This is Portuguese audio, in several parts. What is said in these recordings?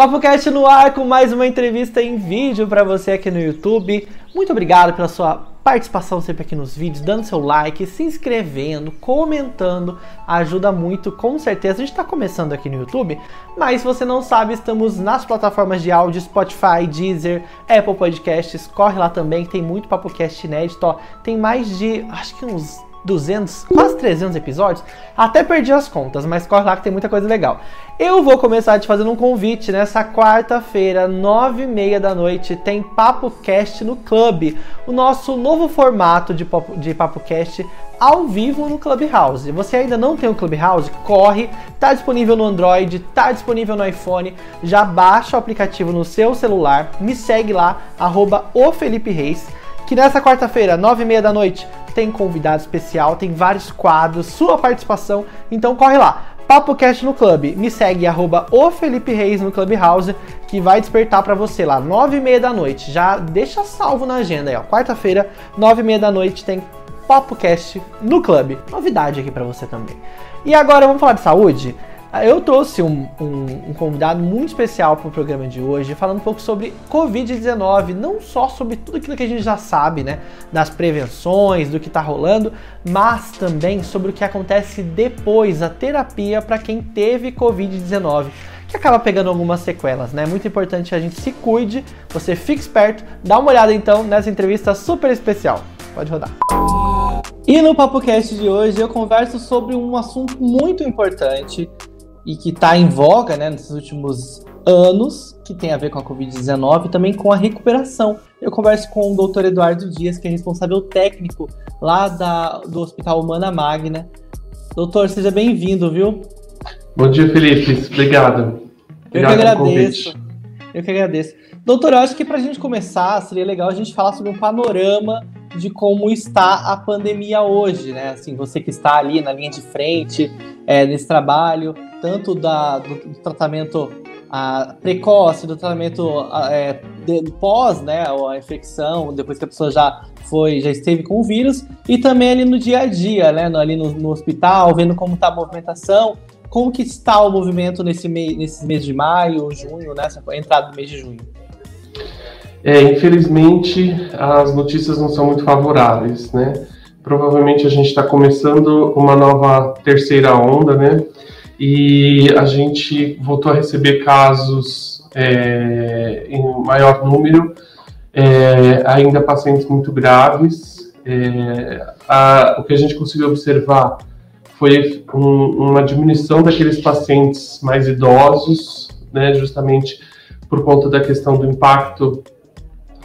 PapoCast no ar com mais uma entrevista em vídeo para você aqui no YouTube. Muito obrigado pela sua participação sempre aqui nos vídeos, dando seu like, se inscrevendo, comentando, ajuda muito, com certeza. A gente está começando aqui no YouTube, mas se você não sabe, estamos nas plataformas de áudio Spotify, Deezer, Apple Podcasts, corre lá também, tem muito PapoCast inédito, ó. tem mais de, acho que uns 200, quase 300 episódios, até perdi as contas, mas corre lá que tem muita coisa legal. Eu vou começar te fazendo um convite nessa quarta-feira, nove e meia da noite, tem Papo Cast no Club, o nosso novo formato de Papo, de Papo Cast ao vivo no Clubhouse. Você ainda não tem o Clubhouse? Corre, tá disponível no Android, tá disponível no iPhone, já baixa o aplicativo no seu celular, me segue lá, arroba o Felipe Reis, que nessa quarta-feira, nove e meia da noite, tem convidado especial, tem vários quadros, sua participação, então corre lá. Papo Cast no Clube, me segue arroba o Felipe Reis no Clubhouse, que vai despertar para você lá, nove e meia da noite. Já deixa salvo na agenda aí, ó. Quarta-feira, nove e meia da noite, tem Papo Cast no Clube. Novidade aqui para você também. E agora vamos falar de saúde? Eu trouxe um, um, um, convidado muito especial para o programa de hoje, falando um pouco sobre Covid-19, não só sobre tudo aquilo que a gente já sabe, né, das prevenções, do que está rolando, mas também sobre o que acontece depois, a terapia para quem teve Covid-19 que acaba pegando algumas sequelas, né? Muito importante que a gente se cuide, você fique esperto, dá uma olhada então nessa entrevista super especial. Pode rodar. E no PapoCast de hoje eu converso sobre um assunto muito importante e que está em voga né, nesses últimos anos, que tem a ver com a Covid-19 e também com a recuperação. Eu converso com o doutor Eduardo Dias, que é responsável técnico lá da, do Hospital Humana Magna. Doutor, seja bem-vindo, viu? Bom dia, Felipe. Obrigado. Obrigado eu que agradeço. Eu que agradeço. Doutor, eu acho que para a gente começar, seria legal a gente falar sobre um panorama de como está a pandemia hoje, né? Assim, você que está ali na linha de frente é, nesse trabalho, tanto da, do, do tratamento a, precoce, do tratamento a, é, de, pós, né, a infecção, depois que a pessoa já foi, já esteve com o vírus, e também ali no dia a dia, né, no, ali no, no hospital, vendo como está a movimentação, como que está o movimento nesse mês, nesses meses de maio, junho, né, entrada do mês de junho? É, infelizmente, as notícias não são muito favoráveis, né? Provavelmente a gente está começando uma nova terceira onda, né? E a gente voltou a receber casos é, em maior número, é, ainda pacientes muito graves. É, a, o que a gente conseguiu observar foi um, uma diminuição daqueles pacientes mais idosos, né, justamente por conta da questão do impacto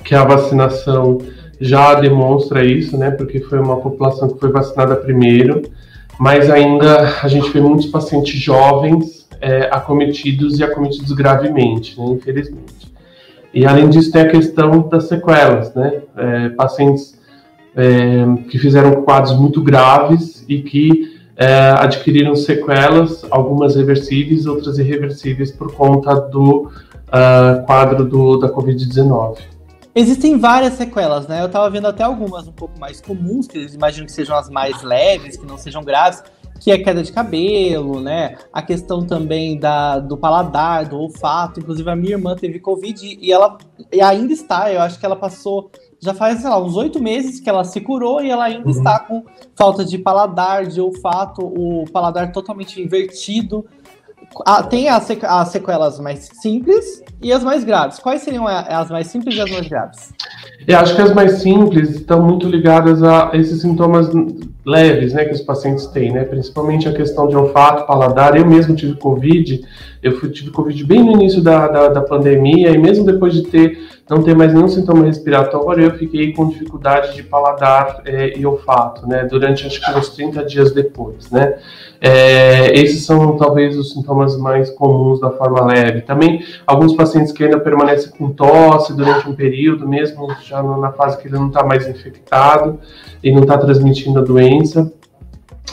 que a vacinação já demonstra isso, né? Porque foi uma população que foi vacinada primeiro, mas ainda a gente vê muitos pacientes jovens é, acometidos e acometidos gravemente, né? Infelizmente. E além disso tem a questão das sequelas, né? É, pacientes é, que fizeram quadros muito graves e que é, adquiriram sequelas, algumas reversíveis, outras irreversíveis por conta do uh, quadro do, da Covid-19. Existem várias sequelas, né? Eu tava vendo até algumas um pouco mais comuns, que eles imaginam que sejam as mais leves, que não sejam graves, que é queda de cabelo, né? A questão também da, do paladar, do olfato. Inclusive, a minha irmã teve Covid e ela e ainda está, eu acho que ela passou. Já faz, sei lá, uns oito meses que ela se curou e ela ainda uhum. está com falta de paladar, de olfato, o paladar totalmente invertido. Ah, tem as, as sequelas mais simples e as mais graves. Quais seriam as mais simples e as mais graves? Eu acho que as mais simples estão muito ligadas a esses sintomas leves, né, que os pacientes têm, né, principalmente a questão de olfato, paladar. Eu mesmo tive Covid, eu fui, tive Covid bem no início da, da, da pandemia e mesmo depois de ter não ter mais nenhum sintoma respiratório, eu fiquei com dificuldade de paladar é, e olfato, né, durante acho que uns 30 dias depois, né. É, esses são talvez os sintomas mais comuns da forma leve. Também alguns pacientes que ainda permanecem com tosse durante um período, mesmo já na fase que ele não está mais infectado e não está transmitindo a doença.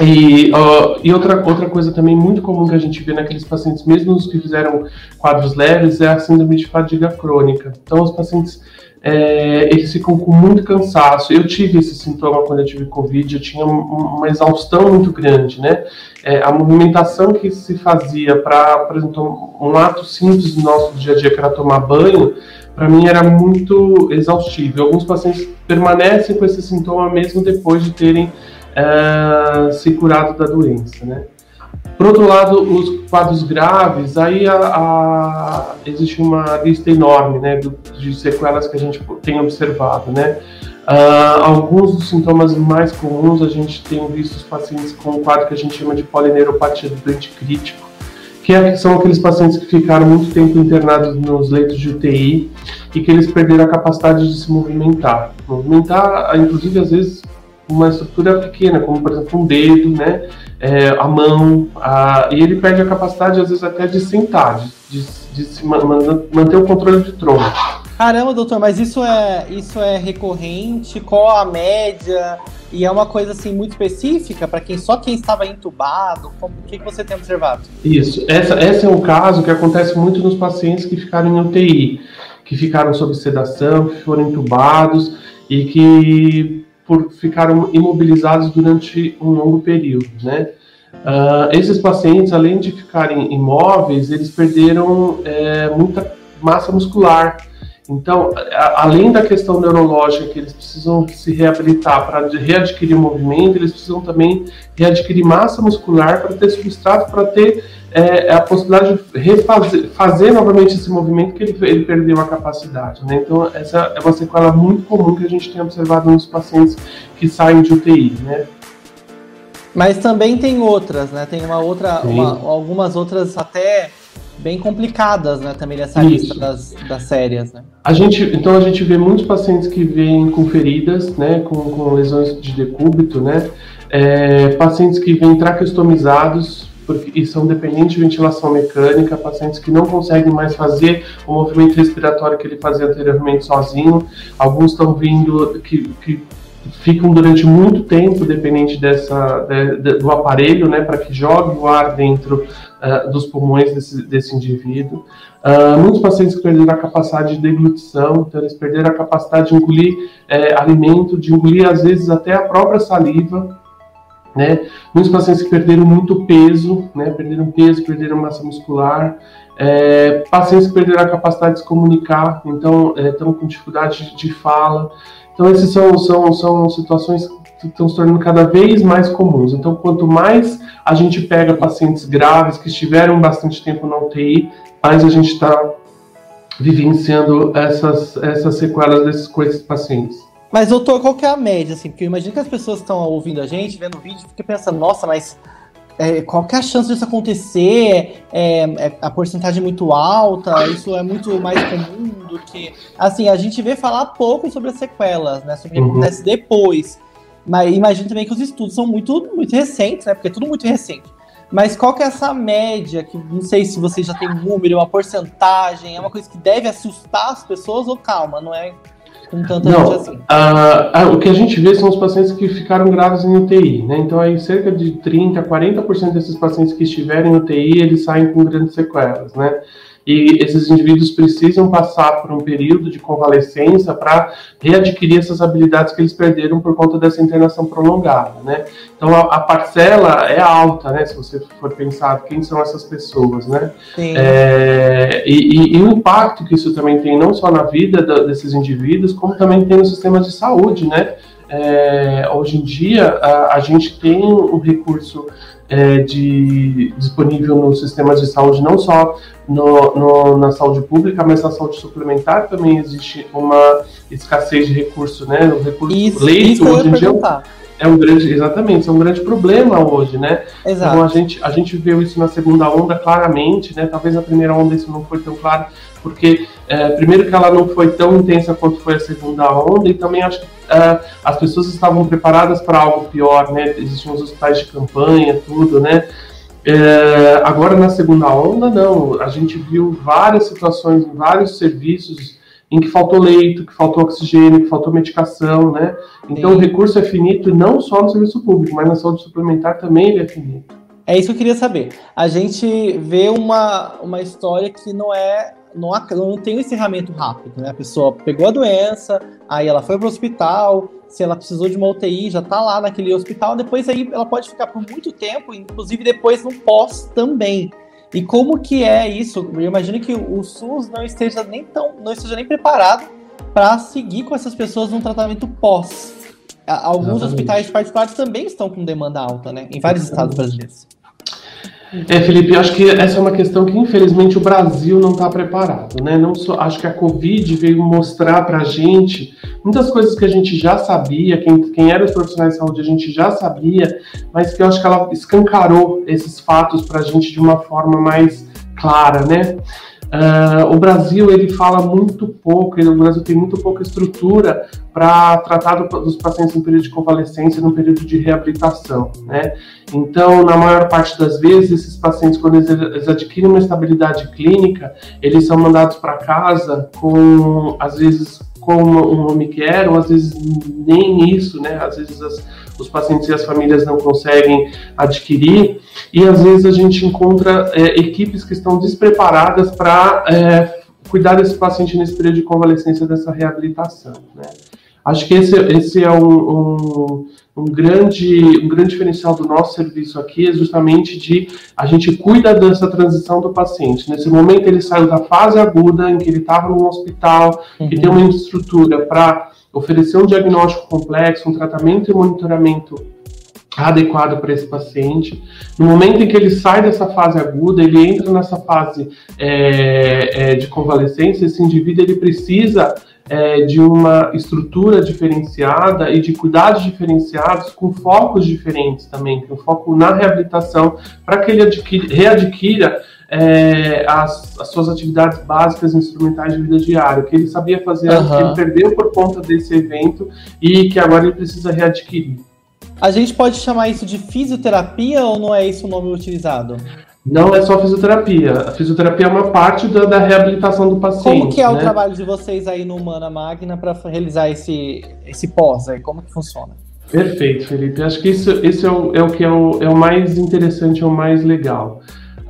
E, uh, e outra, outra coisa também muito comum que a gente vê naqueles pacientes, mesmo os que fizeram quadros leves, é a síndrome de fadiga crônica. Então, os pacientes é, eles ficam com muito cansaço. Eu tive esse sintoma quando eu tive Covid, eu tinha uma exaustão muito grande, né? É, a movimentação que se fazia para, por exemplo, um ato simples do nosso dia a dia, que era tomar banho, para mim era muito exaustivo. Alguns pacientes permanecem com esse sintoma mesmo depois de terem é, se curado da doença, né? Por outro lado, os quadros graves, aí a, a, existe uma lista enorme né, de sequelas que a gente tem observado. Né? Uh, alguns dos sintomas mais comuns a gente tem visto os pacientes com um quadro que a gente chama de polineuropatia do dente crítico, que é, são aqueles pacientes que ficaram muito tempo internados nos leitos de UTI e que eles perderam a capacidade de se movimentar. Movimentar, inclusive, às vezes, uma estrutura pequena, como por exemplo um dedo, né? É, a mão, a, e ele perde a capacidade, às vezes, até de sentar, de, de, de se manter o controle de tronco. Caramba, doutor, mas isso é, isso é recorrente? Qual a média? E é uma coisa assim muito específica para quem só quem estava entubado? Como, o que, que você tem observado? Isso, essa, esse é um caso que acontece muito nos pacientes que ficaram em UTI, que ficaram sob sedação, que foram entubados e que por ficaram imobilizados durante um longo período, né? Uh, esses pacientes, além de ficarem imóveis, eles perderam é, muita massa muscular. Então, a, além da questão neurológica, que eles precisam se reabilitar para readquirir movimento, eles precisam também readquirir massa muscular para ter substrato, para ter é, a possibilidade de refazer, fazer novamente esse movimento que ele, ele perdeu a capacidade. Né? Então, essa é uma sequela muito comum que a gente tem observado nos pacientes que saem de UTI. Né? Mas também tem outras, né? Tem uma outra, uma, algumas outras até bem complicadas, né? Também nessa Isso. lista das, das sérias, né? A gente, então a gente vê muitos pacientes que vêm com feridas, né? Com, com lesões de decúbito, né? É, pacientes que vêm traqueostomizados porque, são dependentes de ventilação mecânica, pacientes que não conseguem mais fazer o movimento respiratório que ele fazia anteriormente sozinho. Alguns estão vindo que, que ficam durante muito tempo dependente dessa, de, de, do aparelho, né, para que jogue o ar dentro uh, dos pulmões desse, desse indivíduo. Uh, muitos pacientes que perderam a capacidade de deglutição, então eles perderam a capacidade de engolir é, alimento, de engolir às vezes até a própria saliva, né? Muitos pacientes que perderam muito peso, né? perderam peso, perderam massa muscular, é, pacientes que perderam a capacidade de se comunicar, então é, estão com dificuldade de fala. Então, essas são, são, são situações que estão se tornando cada vez mais comuns. Então, quanto mais a gente pega pacientes graves que estiveram bastante tempo na UTI, mais a gente está vivenciando essas, essas sequelas desses, com esses pacientes. Mas, doutor, qual que é a média? Assim? Porque eu imagino que as pessoas estão ouvindo a gente, vendo o vídeo, ficam pensando, nossa, mas é, qual que é a chance disso acontecer? É, é, a porcentagem é muito alta? Isso é muito mais comum do que. Assim, a gente vê falar pouco sobre as sequelas, né? Sobre o que uhum. acontece depois. Mas imagino também que os estudos são muito, muito recentes, né? Porque é tudo muito recente. Mas qual que é essa média? Que não sei se você já tem um número, uma porcentagem, é uma coisa que deve assustar as pessoas ou calma, não é com tanta não, gente assim? A, a, o que a gente vê são os pacientes que ficaram graves em UTI, né? Então aí cerca de 30, 40% desses pacientes que estiverem em UTI, eles saem com grandes sequelas, né? E esses indivíduos precisam passar por um período de convalescença para readquirir essas habilidades que eles perderam por conta dessa internação prolongada, né? Então a, a, parcela é alta, né? Se você for pensar quem são essas pessoas, né? É, e, e, e, o impacto que isso também tem não só na vida da, desses indivíduos, como também tem no sistema de saúde, né? É, hoje em dia a, a gente tem um recurso é, de, disponível nos sistemas de saúde, não só no, no, na saúde pública, mas na saúde suplementar também existe uma escassez de recurso, né? O recurso isso, leito isso hoje em dia é um grande, exatamente, é um grande problema hoje, né? Exato. Então a gente, a gente viu isso na segunda onda claramente, né? Talvez na primeira onda isso não foi tão claro, porque é, primeiro que ela não foi tão intensa quanto foi a segunda onda, e também acho que é, as pessoas estavam preparadas para algo pior, né? Existiam os hospitais de campanha, tudo, né? É, agora na segunda onda, não. A gente viu várias situações, vários serviços em que faltou leito, que faltou oxigênio, que faltou medicação, né? Então Sim. o recurso é finito não só no serviço público, mas na saúde suplementar também ele é finito. É isso que eu queria saber. A gente vê uma, uma história que não é não, não tem um encerramento rápido, né? A pessoa pegou a doença, aí ela foi para o hospital, se ela precisou de uma UTI, já está lá naquele hospital, depois aí ela pode ficar por muito tempo, inclusive depois no pós também. E como que é isso? Eu imagino que o SUS não esteja nem tão, não esteja nem preparado para seguir com essas pessoas num tratamento pós. Alguns Exatamente. hospitais particulares também estão com demanda alta, né? Em vários estados brasileiros. É, Felipe, acho que essa é uma questão que infelizmente o Brasil não está preparado, né? Não só, acho que a Covid veio mostrar para a gente muitas coisas que a gente já sabia, quem, quem era os profissionais de saúde a gente já sabia, mas que eu acho que ela escancarou esses fatos para a gente de uma forma mais clara, né? Uh, o Brasil ele fala muito pouco, o Brasil tem muito pouca estrutura para tratar do, dos pacientes no período de convalescência, no período de reabilitação, né? Então, na maior parte das vezes, esses pacientes, quando eles, eles adquirem uma estabilidade clínica, eles são mandados para casa com, às vezes, com um home care, ou às vezes nem isso, né? Às vezes as, os pacientes e as famílias não conseguem adquirir, e às vezes a gente encontra é, equipes que estão despreparadas para é, cuidar desse paciente nesse período de convalescência dessa reabilitação. Né? Acho que esse, esse é um, um, um, grande, um grande diferencial do nosso serviço aqui, é justamente de a gente cuida dessa transição do paciente. Nesse momento ele saiu da fase aguda, em que ele estava no hospital, uhum. que tem uma estrutura para oferecer um diagnóstico complexo, um tratamento e monitoramento adequado para esse paciente. No momento em que ele sai dessa fase aguda, ele entra nessa fase é, é, de convalescência, esse indivíduo ele precisa é, de uma estrutura diferenciada e de cuidados diferenciados com focos diferentes também, com foco na reabilitação, para que ele adquire, readquira é, as, as, suas atividades básicas instrumentais de vida diária, que ele sabia fazer, uhum. que ele perdeu por conta desse evento e que agora ele precisa readquirir. A gente pode chamar isso de fisioterapia ou não é esse o nome utilizado? Não é só fisioterapia. A fisioterapia é uma parte da, da reabilitação do paciente. Como que é né? o trabalho de vocês aí no Humana Magna para realizar esse, esse pós aí? Como que funciona? Perfeito, Felipe. Acho que isso, isso é, o, é o que é o, é o mais interessante, é o mais legal.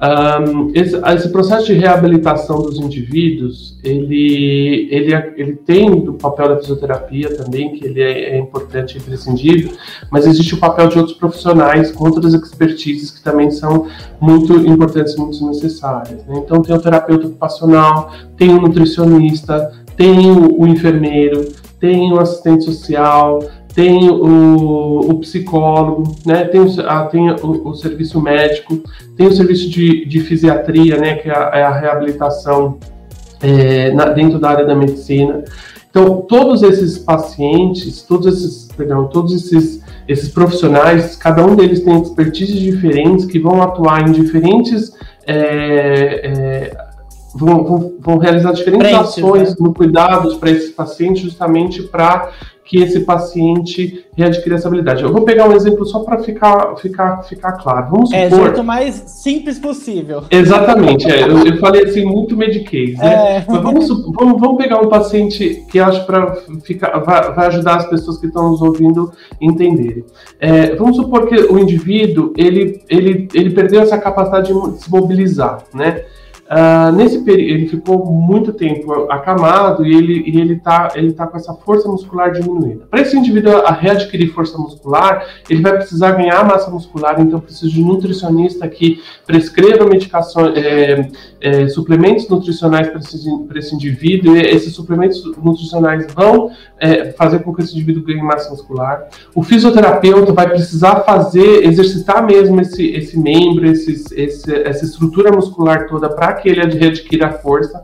Um, esse, esse, processo de reabilitação dos indivíduos, ele, ele, ele tem o papel da fisioterapia também, que ele é, é, importante e imprescindível, mas existe o papel de outros profissionais com outras expertises que também são muito importantes muito necessárias. Né? Então tem o terapeuta ocupacional, tem o nutricionista, tem o, o enfermeiro, tem o assistente social, tem o, o psicólogo, né, tem, o, a, tem o, o, serviço médico, tem o serviço de, de fisiatria, né, que é a, é a reabilitação é, na, dentro da área da medicina. Então, todos esses pacientes, todos esses, perdão, todos esses, esses profissionais, cada um deles tem expertises diferentes que vão atuar em diferentes é, é, Vão, vão, vão, realizar diferentes ações né? no cuidado para esses pacientes, justamente para que esse paciente readquira essa habilidade. Eu vou pegar um exemplo só para ficar, ficar, ficar claro. Vamos é, supor... É, jeito mais simples possível. Exatamente, é, eu, eu, falei assim, muito medicase, né? É. Mas vamos, vamos, vamos, pegar um paciente que acho para ficar vai, vai, ajudar as pessoas que estão nos ouvindo a entenderem. É, vamos supor que o indivíduo, ele, ele, ele perdeu essa capacidade de se mobilizar, né? Uh, nesse período, ele ficou muito tempo acamado e ele e ele tá ele tá com essa força muscular diminuída. Para esse indivíduo a readquirir força muscular, ele vai precisar ganhar massa muscular, então precisa de um nutricionista que prescreva medicações, é, é, suplementos nutricionais para esse, esse indivíduo. E esses suplementos nutricionais vão é, fazer com que esse indivíduo ganhe massa muscular. O fisioterapeuta vai precisar fazer, exercitar mesmo esse, esse membro, esse, essa estrutura muscular toda para que ele readquira força,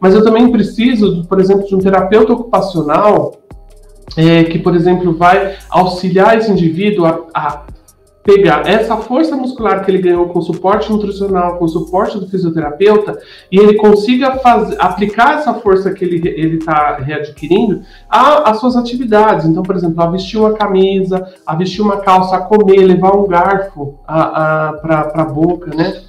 mas eu também preciso, por exemplo, de um terapeuta ocupacional é, que, por exemplo, vai auxiliar esse indivíduo a, a pegar essa força muscular que ele ganhou com suporte nutricional, com suporte do fisioterapeuta, e ele consiga aplicar essa força que ele está readquirindo às suas atividades. Então, por exemplo, a vestir uma camisa, a vestir uma calça, a comer, levar um garfo para a boca, né?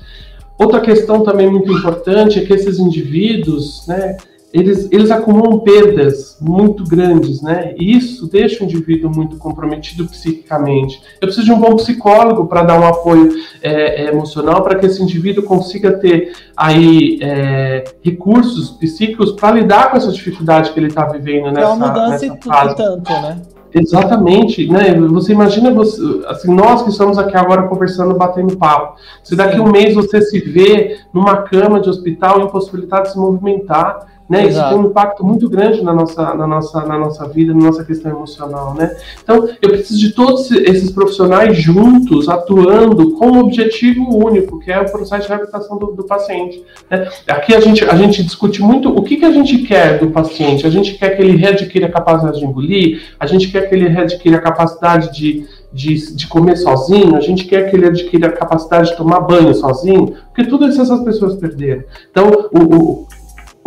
Outra questão também muito importante é que esses indivíduos, né, eles, eles acumulam perdas muito grandes, né? E isso deixa o indivíduo muito comprometido psiquicamente. Eu preciso de um bom psicólogo para dar um apoio é, é, emocional para que esse indivíduo consiga ter aí é, recursos psíquicos para lidar com essa dificuldade que ele está vivendo nessa, é uma mudança nessa fase. tanto, né? Exatamente, né? Você imagina você, assim, nós que estamos aqui agora conversando, batendo papo. Se daqui a um mês você se vê numa cama de hospital impossibilitado de se movimentar, né? Isso tem um impacto muito grande na nossa, na, nossa, na nossa vida, na nossa questão emocional. Né? Então, eu preciso de todos esses profissionais juntos, atuando com um objetivo único, que é o processo de reabilitação do, do paciente. Né? Aqui a gente, a gente discute muito o que, que a gente quer do paciente. A gente quer que ele readquira a capacidade de engolir, a gente quer que ele readquira a capacidade de, de, de, comer sozinho, a gente quer que ele adquira a capacidade de tomar banho sozinho, porque tudo isso essas pessoas perderam. Então, o, o,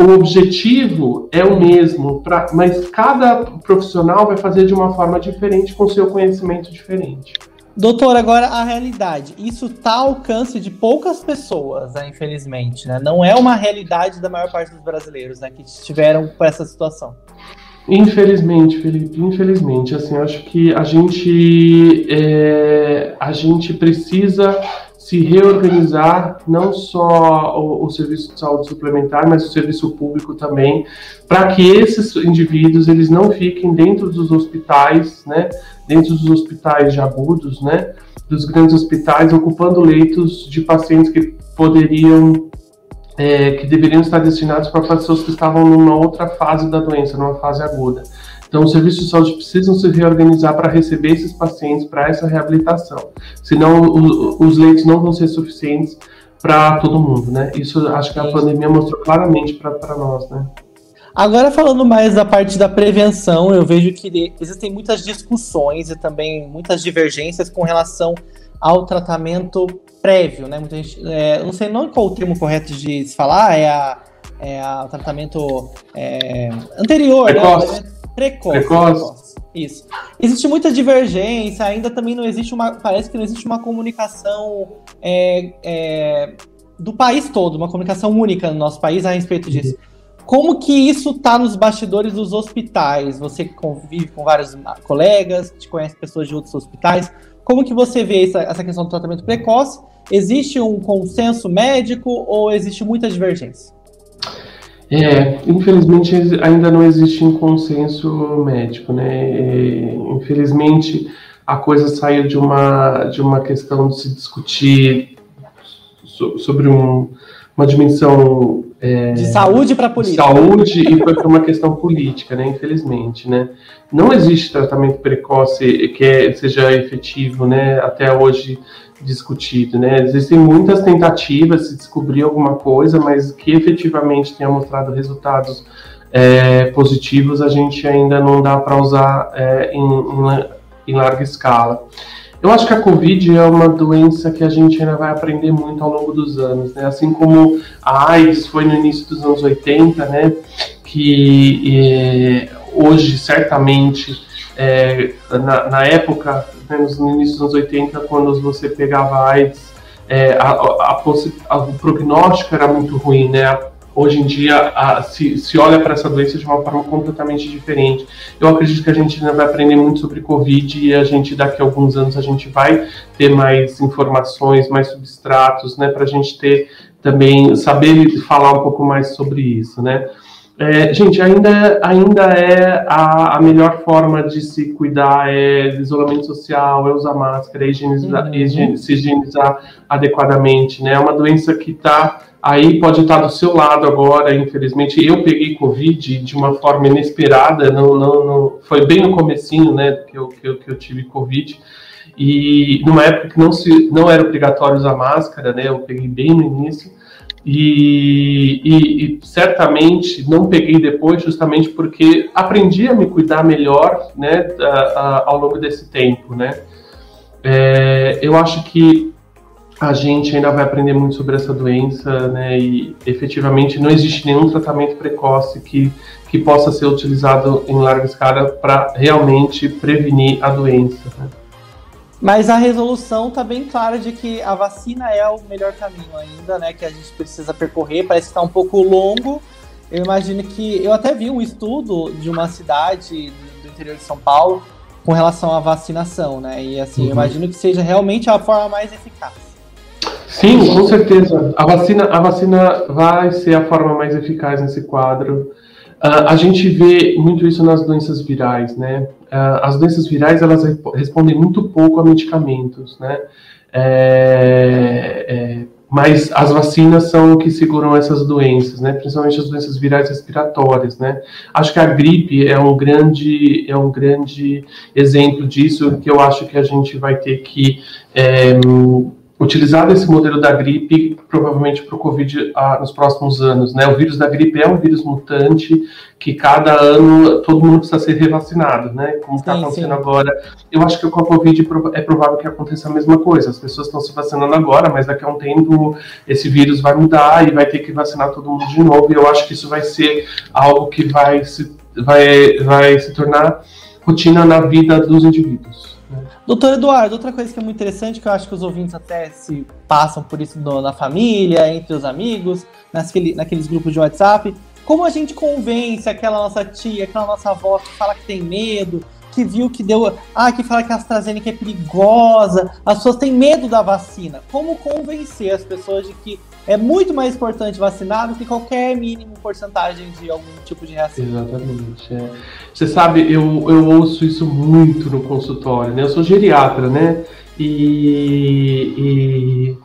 o objetivo é o mesmo, pra, mas cada profissional vai fazer de uma forma diferente, com seu conhecimento diferente. Doutor, agora a realidade. Isso está ao alcance de poucas pessoas, né, infelizmente. Né? Não é uma realidade da maior parte dos brasileiros né, que estiveram com essa situação. Infelizmente, Felipe, infelizmente, assim, acho que a gente, é, a gente precisa se reorganizar não só o, o, serviço de saúde suplementar, mas o serviço público também, para que esses indivíduos eles não fiquem dentro dos hospitais, né, dentro dos hospitais de agudos, né, dos grandes hospitais, ocupando leitos de pacientes que poderiam é, que deveriam estar destinados para pessoas que estavam numa outra fase da doença, numa fase aguda. Então, os serviços de saúde precisam se reorganizar para receber esses pacientes para essa reabilitação. Senão, o, os leitos não vão ser suficientes para todo mundo, né? Isso acho que a pandemia mostrou claramente para nós, né? Agora, falando mais da parte da prevenção, eu vejo que existem muitas discussões e também muitas divergências com relação ao tratamento prévio, né? Muita gente, é, não sei não qual o termo correto de se falar, é, a, é a, o tratamento é, anterior, né? Precoce. Precoce. precoce. Isso. Existe muita divergência, ainda também não existe uma. Parece que não existe uma comunicação é, é, do país todo, uma comunicação única no nosso país a respeito disso. Uhum. Como que isso está nos bastidores dos hospitais? Você convive com vários colegas, te conhece pessoas de outros hospitais. Como que você vê essa, essa questão do tratamento precoce? Existe um consenso médico ou existe muita divergência? É, infelizmente ainda não existe um consenso médico, né? É, infelizmente a coisa saiu de uma de uma questão de se discutir so, sobre um, uma dimensão é, de saúde para política. Saúde e foi para uma questão política, né? Infelizmente, né? Não existe tratamento precoce que é, seja efetivo, né? Até hoje discutido, né? Existem muitas tentativas de descobrir alguma coisa, mas que efetivamente tenha mostrado resultados é, positivos, a gente ainda não dá para usar é, em, em, em, larga escala. Eu acho que a Covid é uma doença que a gente ainda vai aprender muito ao longo dos anos, né? Assim como a AIDS foi no início dos anos 80, né? Que é, hoje certamente é, na, na, época, né, no início dos anos 80, quando você pegava AIDS, é, a, a, a, o prognóstico era muito ruim, né? Hoje em dia se, se olha para essa doença de uma forma completamente diferente. Eu acredito que a gente ainda vai aprender muito sobre Covid e a gente daqui a alguns anos a gente vai ter mais informações, mais substratos, né? Para a gente ter também saber falar um pouco mais sobre isso, né? É, gente, ainda, ainda é a, a, melhor forma de se cuidar é isolamento social, é usar máscara, é higienizar, uhum. higiene, se higienizar adequadamente, né? É uma doença que está aí, pode estar do seu lado agora, infelizmente. Eu peguei Covid de uma forma inesperada, não, não, não foi bem no comecinho, né, que eu, que eu, que eu tive Covid. E numa época que não, se, não era obrigatório usar máscara, né, eu peguei bem no início. E, e, e, certamente não peguei depois, justamente porque aprendi a me cuidar melhor, né, a, a, ao longo desse tempo, né. É, eu acho que a gente ainda vai aprender muito sobre essa doença, né, e efetivamente não existe nenhum tratamento precoce que, que possa ser utilizado em larga escala para realmente prevenir a doença. Né. Mas a resolução está bem clara de que a vacina é o melhor caminho ainda, né? Que a gente precisa percorrer. Parece que está um pouco longo. eu imagino que. Eu até vi um estudo de uma cidade do interior de São Paulo com relação à vacinação, né? E assim, uhum. eu imagino que seja realmente a forma mais eficaz. Sim, com certeza. A vacina, a vacina vai ser a forma mais eficaz nesse quadro. Uh, a gente vê muito isso nas doenças virais, né? Uh, as doenças virais elas respondem muito pouco a medicamentos, né? É, é, mas as vacinas são o que seguram essas doenças, né? Principalmente as doenças virais respiratórias, né? Acho que a gripe é um grande é um grande exemplo disso que eu acho que a gente vai ter que é, utilizado esse modelo da gripe provavelmente para o Covid ah, nos próximos anos. Né? O vírus da gripe é um vírus mutante que cada ano todo mundo precisa ser revacinado, né? Como está acontecendo sim. agora. Eu acho que com a Covid é provável que aconteça a mesma coisa. As pessoas estão se vacinando agora, mas daqui a um tempo esse vírus vai mudar e vai ter que vacinar todo mundo de novo. E eu acho que isso vai ser algo que vai se, vai, vai se tornar rotina na vida dos indivíduos. Doutor Eduardo, outra coisa que é muito interessante, que eu acho que os ouvintes até se passam por isso no, na família, entre os amigos, naquele, naqueles grupos de WhatsApp, como a gente convence aquela nossa tia, aquela nossa avó que fala que tem medo, que viu que deu. Ah, que fala que a AstraZeneca é perigosa, as pessoas têm medo da vacina. Como convencer as pessoas de que é muito mais importante vacinar do que qualquer mínimo porcentagem de algum tipo de reação? Exatamente. É. Você sabe, eu, eu ouço isso muito no consultório, né? Eu sou geriatra, né? e, e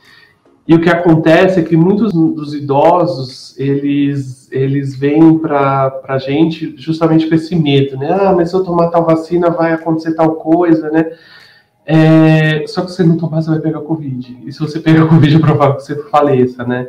e o que acontece é que muitos dos idosos, eles, eles vêm para a gente justamente com esse medo, né? Ah, mas se eu tomar tal vacina vai acontecer tal coisa, né? É, só que você não tomar, você vai pegar Covid. E se você pegar Covid, é provável que você faleça, né?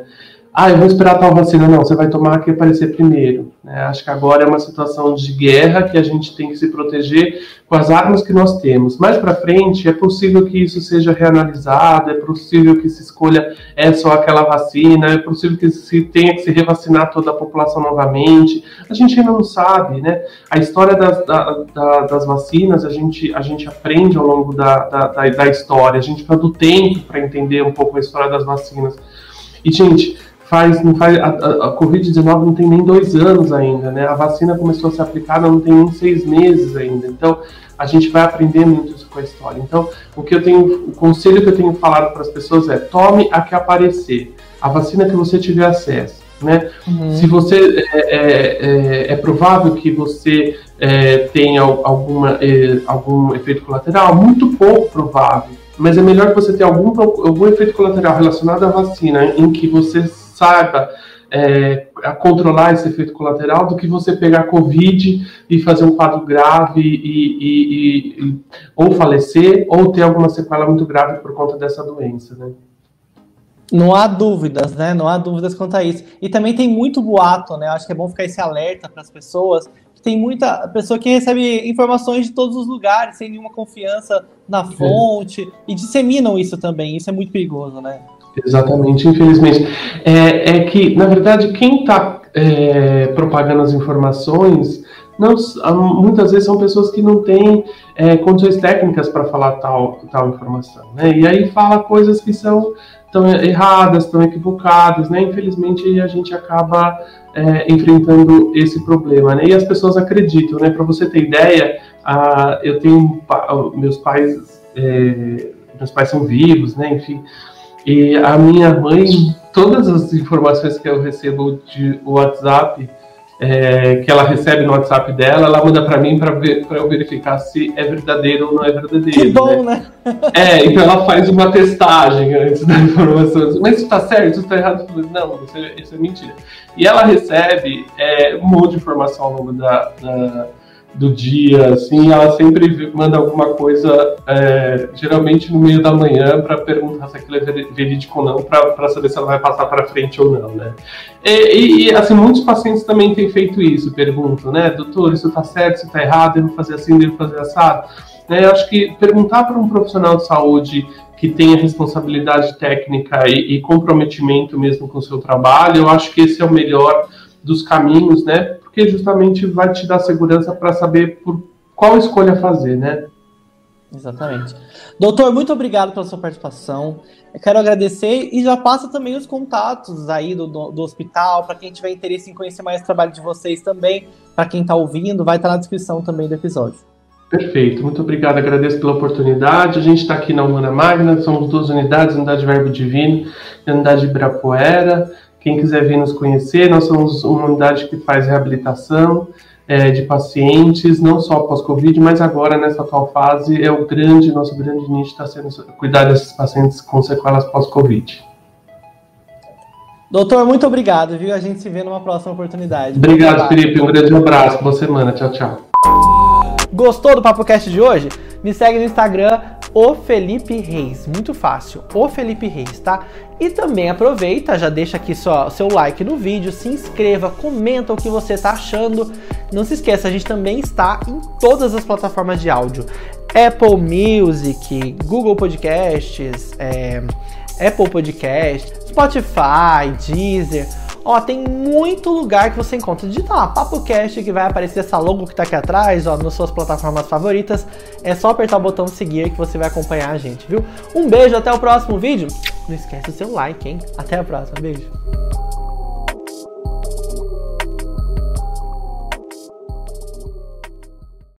Ah, eu vou esperar tal vacina. Não, você vai tomar que aparecer primeiro. Né? Acho que agora é uma situação de guerra que a gente tem que se proteger com as armas que nós temos. Mais para frente, é possível que isso seja reanalisado, é possível que se escolha é só aquela vacina, é possível que se tenha que se revacinar toda a população novamente. A gente ainda não sabe, né? A história das, da, da, das vacinas, a gente, a gente aprende ao longo da, da, da história, a gente precisa do tempo para entender um pouco a história das vacinas. E, gente, faz, não faz a, a, a Covid-19 não tem nem dois anos ainda, né? A vacina começou a ser aplicada não tem nem seis meses ainda. Então, a gente vai aprender muito isso com a história. Então, o que eu tenho, o conselho que eu tenho falado para as pessoas é: tome a que aparecer, a vacina que você tiver acesso. Né? Uhum. Se você é, é, é, é, provável que você é, tenha alguma, é, algum efeito colateral, muito pouco provável. Mas é melhor que você tenha algum, algum efeito colateral relacionado à vacina, em que você saiba é, controlar esse efeito colateral do que você pegar Covid e fazer um quadro grave e, e, e, ou falecer ou ter alguma sequela muito grave por conta dessa doença, né? Não há dúvidas, né? Não há dúvidas quanto a isso. E também tem muito boato, né? Acho que é bom ficar esse alerta para as pessoas. Tem muita pessoa que recebe informações de todos os lugares, sem nenhuma confiança na é. fonte, é. e disseminam isso também. Isso é muito perigoso, né? Exatamente, infelizmente. É, é que, na verdade, quem está é, propagando as informações não, muitas vezes são pessoas que não têm é, condições técnicas para falar tal, tal informação, né? E aí fala coisas que são tão erradas, tão equivocadas, né? Infelizmente a gente acaba é, enfrentando esse problema, né? E as pessoas acreditam, né? Para você ter ideia, a, eu tenho meus pais, é, meus pais são vivos, né? Enfim, e a minha mãe, todas as informações que eu recebo de WhatsApp, é, que ela recebe no WhatsApp dela, ela manda para mim para ver, eu verificar se é verdadeiro ou não é verdadeiro. Que bom, né? né? É, então ela faz uma testagem antes da informação. Mas isso está certo, isso está errado? Não, isso é, isso é, mentira. E ela recebe é, um monte de informação ao longo da, da do dia, assim, ela sempre manda alguma coisa, é, geralmente no meio da manhã, para perguntar se aquilo é verídico ou não, para saber se ela vai passar para frente ou não, né? E, e, assim, muitos pacientes também têm feito isso, perguntam, né, doutor, isso está certo, isso está errado, devo fazer assim, devo fazer assado? Né, eu acho que perguntar para um profissional de saúde que tenha responsabilidade técnica e, e comprometimento mesmo com o seu trabalho, eu acho que esse é o melhor dos caminhos, né? Porque justamente vai te dar segurança para saber por qual escolha fazer, né? Exatamente. Doutor, muito obrigado pela sua participação. Eu quero agradecer e já passa também os contatos aí do, do, do hospital, para quem tiver interesse em conhecer mais o trabalho de vocês também, para quem está ouvindo, vai estar tá na descrição também do episódio. Perfeito, muito obrigado, agradeço pela oportunidade. A gente está aqui na Humana Magna, somos duas unidades, unidade Verbo Divino e unidade Ibirapuera. Quem quiser vir nos conhecer, nós somos uma unidade que faz reabilitação, é, de pacientes, não só pós-Covid, mas agora nessa atual fase é o grande, nosso grande nicho está sendo cuidar desses pacientes com sequelas pós-Covid. Doutor, muito obrigado, viu? A gente se vê numa próxima oportunidade. Obrigado, Felipe. Um grande abraço. Boa semana. Tchau, tchau. Gostou do Papo Cast de hoje? Me segue no Instagram, o Felipe Reis. Muito fácil, o Felipe Reis, tá? E também aproveita, já deixa aqui só seu like no vídeo, se inscreva, comenta o que você tá achando. Não se esqueça, a gente também está em todas as plataformas de áudio. Apple Music, Google Podcasts, é, Apple Podcast, Spotify, Deezer. Ó, tem muito lugar que você encontra. Digita lá, PapoCast, que vai aparecer essa logo que tá aqui atrás, ó, nas suas plataformas favoritas. É só apertar o botão seguir que você vai acompanhar a gente, viu? Um beijo, até o próximo vídeo. Não esquece o seu like, hein? Até a próxima, beijo.